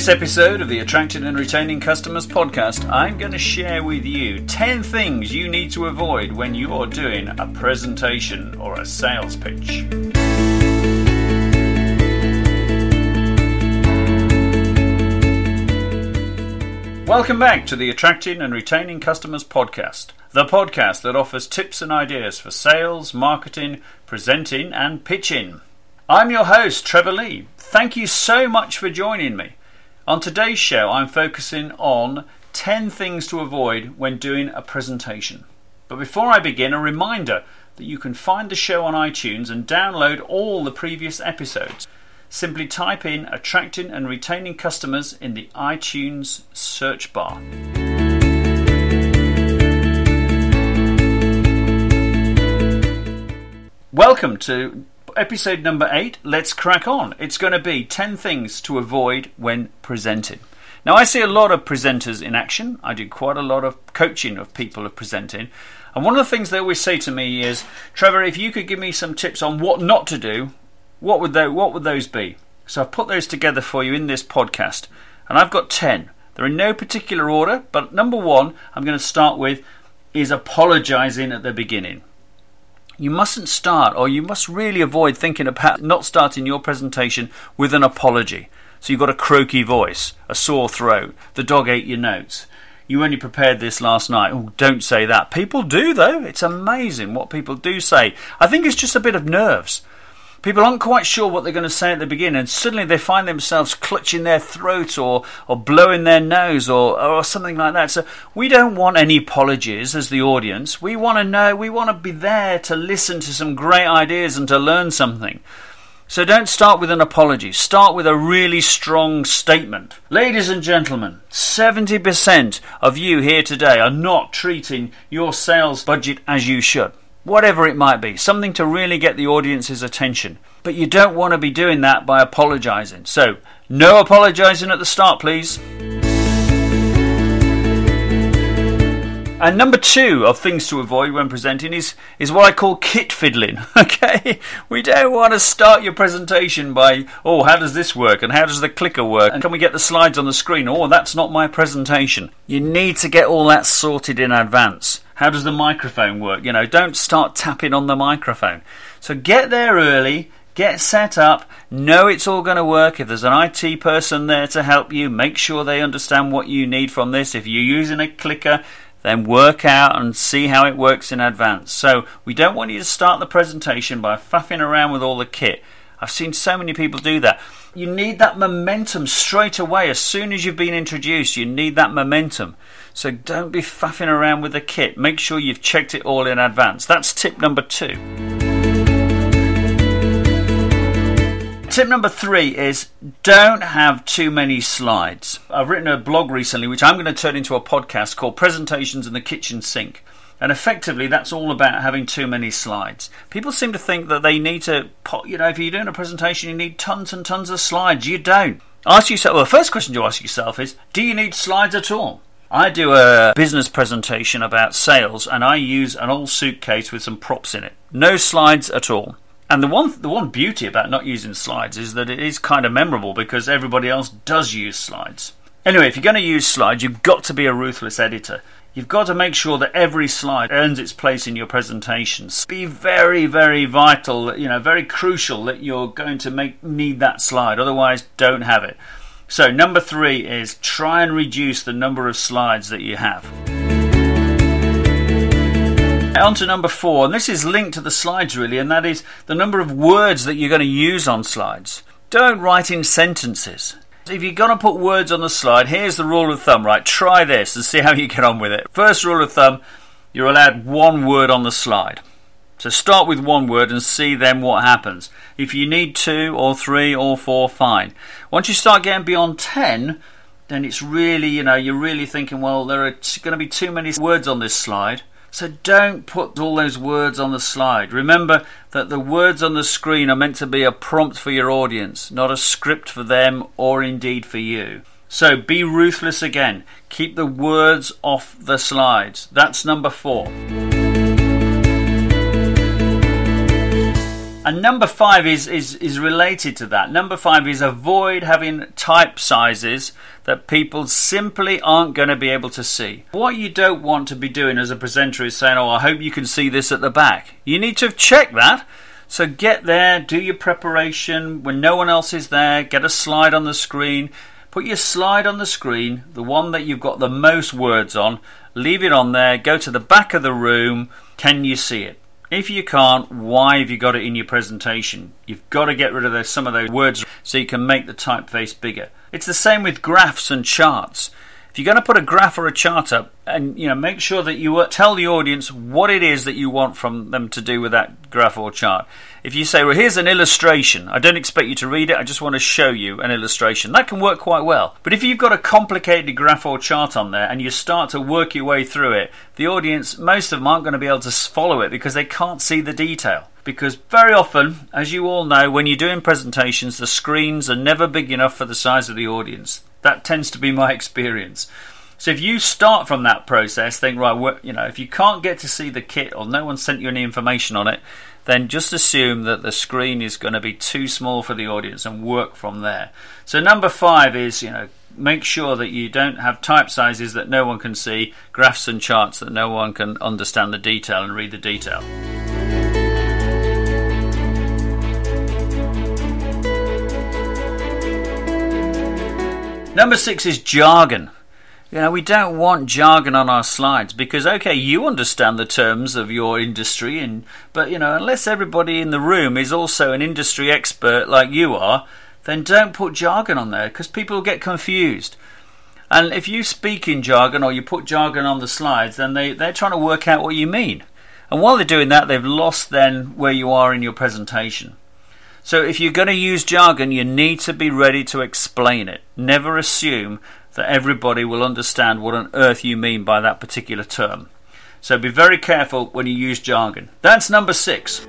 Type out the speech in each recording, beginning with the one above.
this episode of the Attracting and Retaining Customers podcast, I'm going to share with you 10 things you need to avoid when you're doing a presentation or a sales pitch. Welcome back to the Attracting and Retaining Customers podcast, the podcast that offers tips and ideas for sales, marketing, presenting, and pitching. I'm your host, Trevor Lee. Thank you so much for joining me. On today's show, I'm focusing on 10 things to avoid when doing a presentation. But before I begin, a reminder that you can find the show on iTunes and download all the previous episodes. Simply type in Attracting and Retaining Customers in the iTunes search bar. Welcome to episode number eight. Let's crack on. It's going to be 10 things to avoid when presenting. Now, I see a lot of presenters in action. I do quite a lot of coaching of people of presenting. And one of the things they always say to me is, Trevor, if you could give me some tips on what not to do, what would they, what would those be? So I've put those together for you in this podcast, and I've got ten. They're in no particular order, but number one, I'm going to start with is apologizing at the beginning. You mustn't start, or you must really avoid thinking about not starting your presentation with an apology. So you've got a croaky voice, a sore throat, the dog ate your notes. You only prepared this last night. Oh, don't say that. People do, though. It's amazing what people do say. I think it's just a bit of nerves. People aren't quite sure what they're going to say at the beginning, and suddenly they find themselves clutching their throat or, or blowing their nose or, or something like that. So we don't want any apologies as the audience. We want to know, we want to be there to listen to some great ideas and to learn something. So don't start with an apology. Start with a really strong statement. Ladies and gentlemen, 70% of you here today are not treating your sales budget as you should whatever it might be, something to really get the audience's attention. But you don't want to be doing that by apologizing. So, no apologizing at the start, please. And number two of things to avoid when presenting is, is what I call kit fiddling. Okay? We don't want to start your presentation by, oh, how does this work? And how does the clicker work? And can we get the slides on the screen? Oh, that's not my presentation. You need to get all that sorted in advance. How does the microphone work? You know, don't start tapping on the microphone. So get there early, get set up, know it's all going to work. If there's an IT person there to help you, make sure they understand what you need from this. If you're using a clicker, then work out and see how it works in advance. So we don't want you to start the presentation by faffing around with all the kit. I've seen so many people do that. You need that momentum straight away. As soon as you've been introduced, you need that momentum. So don't be faffing around with the kit. Make sure you've checked it all in advance. That's tip number two. Tip number three is don't have too many slides. I've written a blog recently, which I'm going to turn into a podcast called Presentations in the Kitchen Sink. And effectively, that's all about having too many slides. People seem to think that they need to, you know, if you're doing a presentation, you need tons and tons of slides. You don't. Ask yourself, well, the first question to ask yourself is do you need slides at all? I do a business presentation about sales and I use an old suitcase with some props in it. No slides at all. And the one the one beauty about not using slides is that it is kind of memorable because everybody else does use slides. Anyway, if you're going to use slides, you've got to be a ruthless editor. You've got to make sure that every slide earns its place in your presentations. Be very, very vital, you know, very crucial that you're going to make need that slide. Otherwise, don't have it. So, number three is try and reduce the number of slides that you have. On to number four, and this is linked to the slides really, and that is the number of words that you're going to use on slides. Don't write in sentences if you're going to put words on the slide, here's the rule of thumb, right? Try this and see how you get on with it. First rule of thumb, you're allowed one word on the slide. So start with one word and see then what happens. If you need two or three or four, fine. Once you start getting beyond 10, then it's really, you know, you're really thinking, well, there are going to be too many words on this slide. So don't put all those words on the slide. Remember that the words on the screen are meant to be a prompt for your audience, not a script for them or indeed for you. So be ruthless again. Keep the words off the slides. That's number four. And number five is, is, is related to that. Number five is avoid having type sizes that people simply aren't going to be able to see. What you don't want to be doing as a presenter is saying, Oh, I hope you can see this at the back. You need to check that. So get there, do your preparation when no one else is there, get a slide on the screen, put your slide on the screen, the one that you've got the most words on, leave it on there, go to the back of the room. Can you see it? If you can't, why have you got it in your presentation? You've got to get rid of those, some of those words so you can make the typeface bigger. It's the same with graphs and charts. If you're going to put a graph or a chart up, and you know, make sure that you uh, tell the audience what it is that you want from them to do with that graph or chart. If you say, "Well, here's an illustration," I don't expect you to read it. I just want to show you an illustration. That can work quite well. But if you've got a complicated graph or chart on there, and you start to work your way through it, the audience, most of them, aren't going to be able to follow it because they can't see the detail because very often, as you all know, when you're doing presentations, the screens are never big enough for the size of the audience. That tends to be my experience. So if you start from that process, think right, you know, if you can't get to see the kit or no one sent you any information on it, then just assume that the screen is going to be too small for the audience and work from there. So number five is, you know, make sure that you don't have type sizes that no one can see, graphs and charts that no one can understand the detail and read the detail. Number six is jargon. You know, we don't want jargon on our slides because, okay, you understand the terms of your industry, and but you know, unless everybody in the room is also an industry expert like you are, then don't put jargon on there because people will get confused. And if you speak in jargon or you put jargon on the slides, then they, they're trying to work out what you mean. And while they're doing that, they've lost then where you are in your presentation. So if you're going to use jargon, you need to be ready to explain it. Never assume that everybody will understand what on earth you mean by that particular term. So be very careful when you use jargon. That's number six.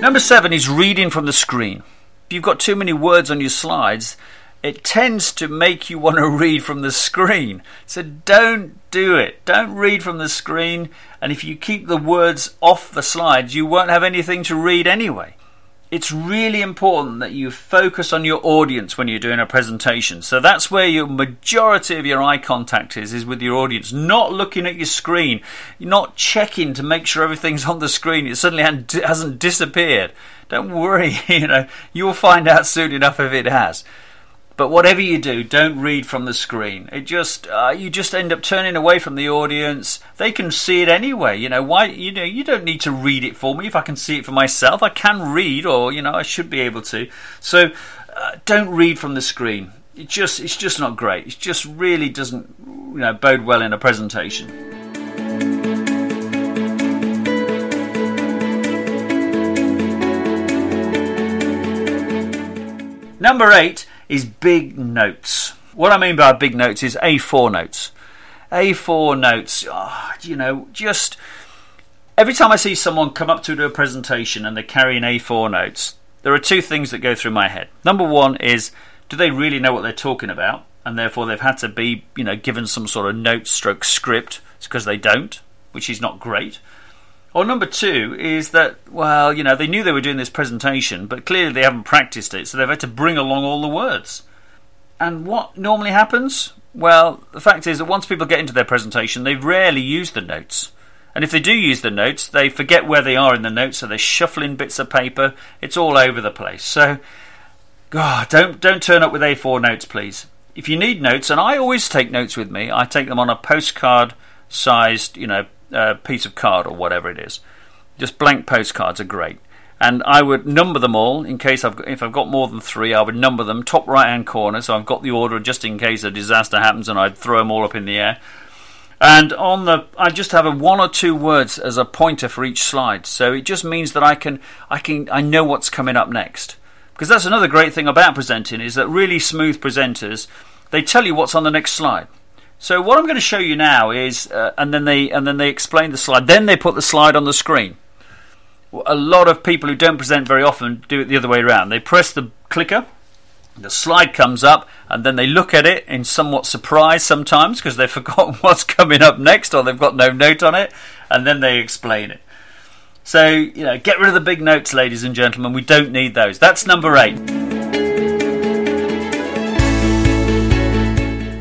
Number seven is reading from the screen. If you've got too many words on your slides, it tends to make you want to read from the screen. So don't do it. Don't read from the screen. And if you keep the words off the slides, you won't have anything to read anyway. It's really important that you focus on your audience when you're doing a presentation. So that's where your majority of your eye contact is, is with your audience, not looking at your screen, You're not checking to make sure everything's on the screen. It suddenly hasn't disappeared. Don't worry, you know, you'll find out soon enough if it has. But whatever you do, don't read from the screen. It just uh, you just end up turning away from the audience. They can see it anyway. You know why? You know you don't need to read it for me if I can see it for myself. I can read, or you know I should be able to. So uh, don't read from the screen. It just it's just not great. It just really doesn't you know bode well in a presentation. Number eight is big notes. What I mean by big notes is A4 notes. A4 notes, oh, you know, just every time I see someone come up to do a presentation and they're carrying A4 notes, there are two things that go through my head. Number one is, do they really know what they're talking about? And therefore they've had to be, you know, given some sort of note stroke script. It's because they don't, which is not great. Or number two is that, well, you know, they knew they were doing this presentation, but clearly they haven't practiced it, so they've had to bring along all the words. And what normally happens? Well, the fact is that once people get into their presentation, they rarely use the notes. And if they do use the notes, they forget where they are in the notes, so they're shuffling bits of paper. It's all over the place. So, God, don't don't turn up with A4 notes, please. If you need notes, and I always take notes with me, I take them on a postcard sized, you know, uh, piece of card or whatever it is. Just blank postcards are great. And I would number them all in case I've got, if I've got more than three, I would number them top right hand corner, so I've got the order just in case a disaster happens, and I'd throw them all up in the air. And on the, I just have a one or two words as a pointer for each slide, so it just means that I can, I can, I know what's coming up next. Because that's another great thing about presenting is that really smooth presenters, they tell you what's on the next slide. So what I'm going to show you now is, uh, and then they and then they explain the slide. Then they put the slide on the screen. A lot of people who don't present very often do it the other way around. They press the clicker, The slide comes up, and then they look at it in somewhat surprise sometimes because they've forgotten what's coming up next or they've got no note on it, and then they explain it. So, you know, get rid of the big notes, ladies and gentlemen. We don't need those. That's number eight.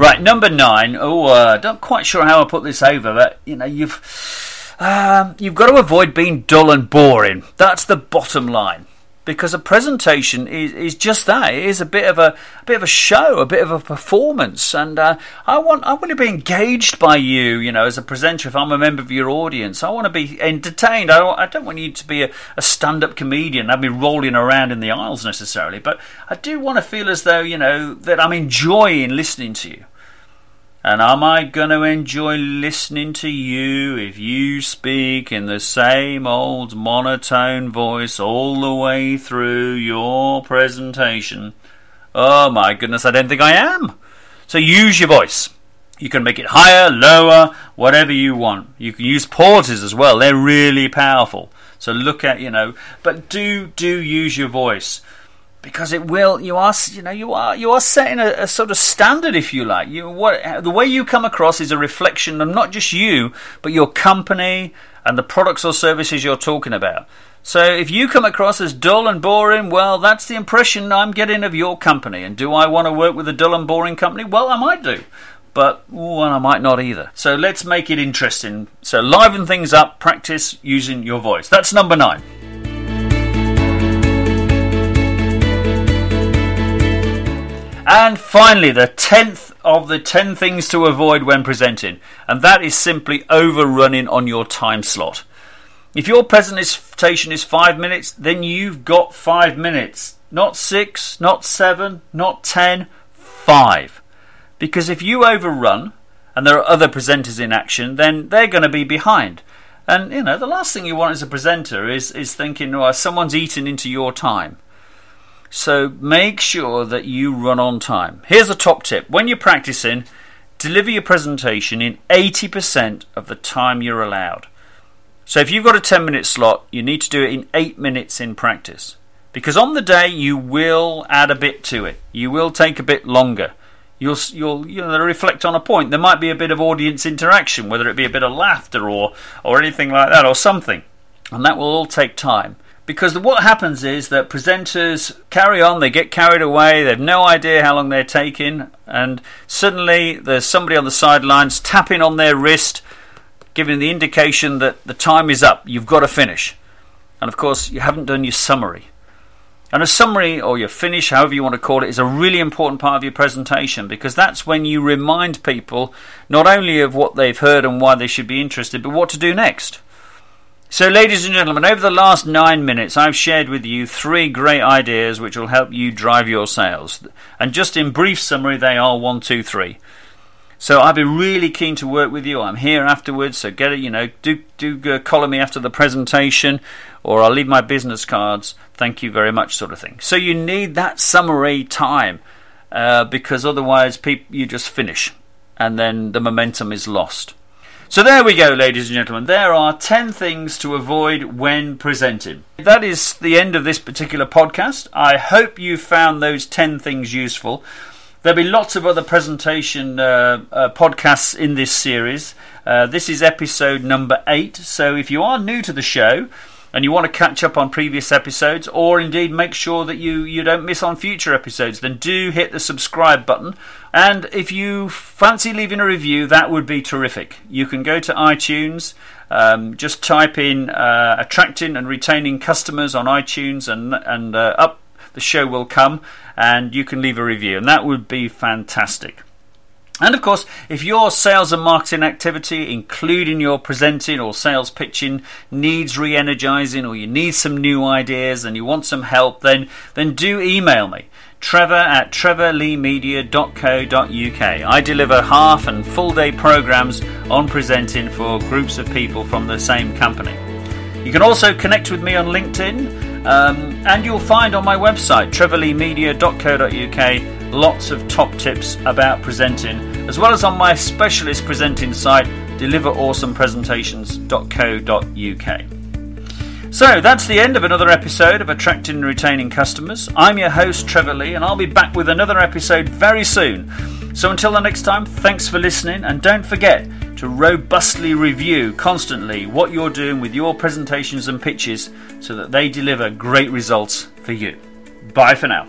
Right, number nine. Oh, uh, not quite sure how I put this over, but you know, you've um, you've got to avoid being dull and boring. That's the bottom line because a presentation is, is just that. It is a bit of a, a bit of a show, a bit of a performance, and uh, I want I want to be engaged by you. You know, as a presenter, if I'm a member of your audience, I want to be entertained. I don't, I don't want you to be a, a stand-up comedian. I'd be rolling around in the aisles necessarily, but I do want to feel as though you know that I'm enjoying listening to you. And am I going to enjoy listening to you if you speak in the same old monotone voice all the way through your presentation? Oh my goodness, I don't think I am. So use your voice. You can make it higher, lower, whatever you want. You can use pauses as well. They're really powerful. So look at, you know, but do do use your voice because it will you are you know you are you are setting a, a, sort of standard if you like you what the way you come across is a reflection of not just you but your company and the products or services you're talking about so if you come across as dull and boring well that's the impression I'm getting of your company and do I want to work with a dull and boring company well I might do but ooh, I might not either. So let's make it interesting. So liven things up, practice using your voice. That's number nine. And finally, the tenth of the ten things to avoid when presenting, and that is simply overrunning on your time slot. If your presentation is five minutes, then you've got five minutes. Not six, not seven, not ten, five. Because if you overrun and there are other presenters in action, then they're going to be behind. And you know, the last thing you want as a presenter is is thinking, well, someone's eating into your time. So make sure that you run on time. Here's a top tip when you're practicing, deliver your presentation in 80% of the time you're allowed. So if you've got a 10 minute slot, you need to do it in 8 minutes in practice. Because on the day you will add a bit to it. You will take a bit longer. You'll you'll you know reflect on a point. There might be a bit of audience interaction, whether it be a bit of laughter or or anything like that or something. And that will all take time because what happens is that presenters carry on, they get carried away, they have no idea how long they're taking, and suddenly there's somebody on the sidelines tapping on their wrist, giving the indication that the time is up, you've got to finish. And of course, you haven't done your summary. And a summary, or your finish, however you want to call it, is a really important part of your presentation because that's when you remind people not only of what they've heard and why they should be interested, but what to do next. So, ladies and gentlemen, over the last nine minutes, I've shared with you three great ideas which will help you drive your sales. And just in brief summary, they are one, two, three. So I'd be really keen to work with you. I'm here afterwards, so get it. You know, do do uh, call me after the presentation, or I'll leave my business cards. Thank you very much, sort of thing. So you need that summary time, uh, because otherwise, people you just finish, and then the momentum is lost. So there we go, ladies and gentlemen. There are 10 things to avoid when presenting. That is the end of this particular podcast. I hope you found those 10 things useful. There'll be lots of other presentation uh, uh, podcasts in this series. Uh, this is episode number 8. So if you are new to the show, and you want to catch up on previous episodes, or indeed make sure that you, you don't miss on future episodes, then do hit the subscribe button. And if you fancy leaving a review, that would be terrific. You can go to iTunes, um, just type in uh, attracting and retaining customers on iTunes, and, and uh, up the show will come, and you can leave a review, and that would be fantastic. And of course, if your sales and marketing activity, including your presenting or sales pitching, needs re energizing or you need some new ideas and you want some help, then, then do email me. Trevor at trevorleemedia.co.uk. I deliver half and full day programs on presenting for groups of people from the same company. You can also connect with me on LinkedIn, um, and you'll find on my website, trevorleemedia.co.uk, lots of top tips about presenting, as well as on my specialist presenting site, deliverawesomepresentations.co.uk. So that's the end of another episode of Attracting and Retaining Customers. I'm your host, Trevor Lee, and I'll be back with another episode very soon. So until the next time, thanks for listening, and don't forget to robustly review constantly what you're doing with your presentations and pitches so that they deliver great results for you. Bye for now.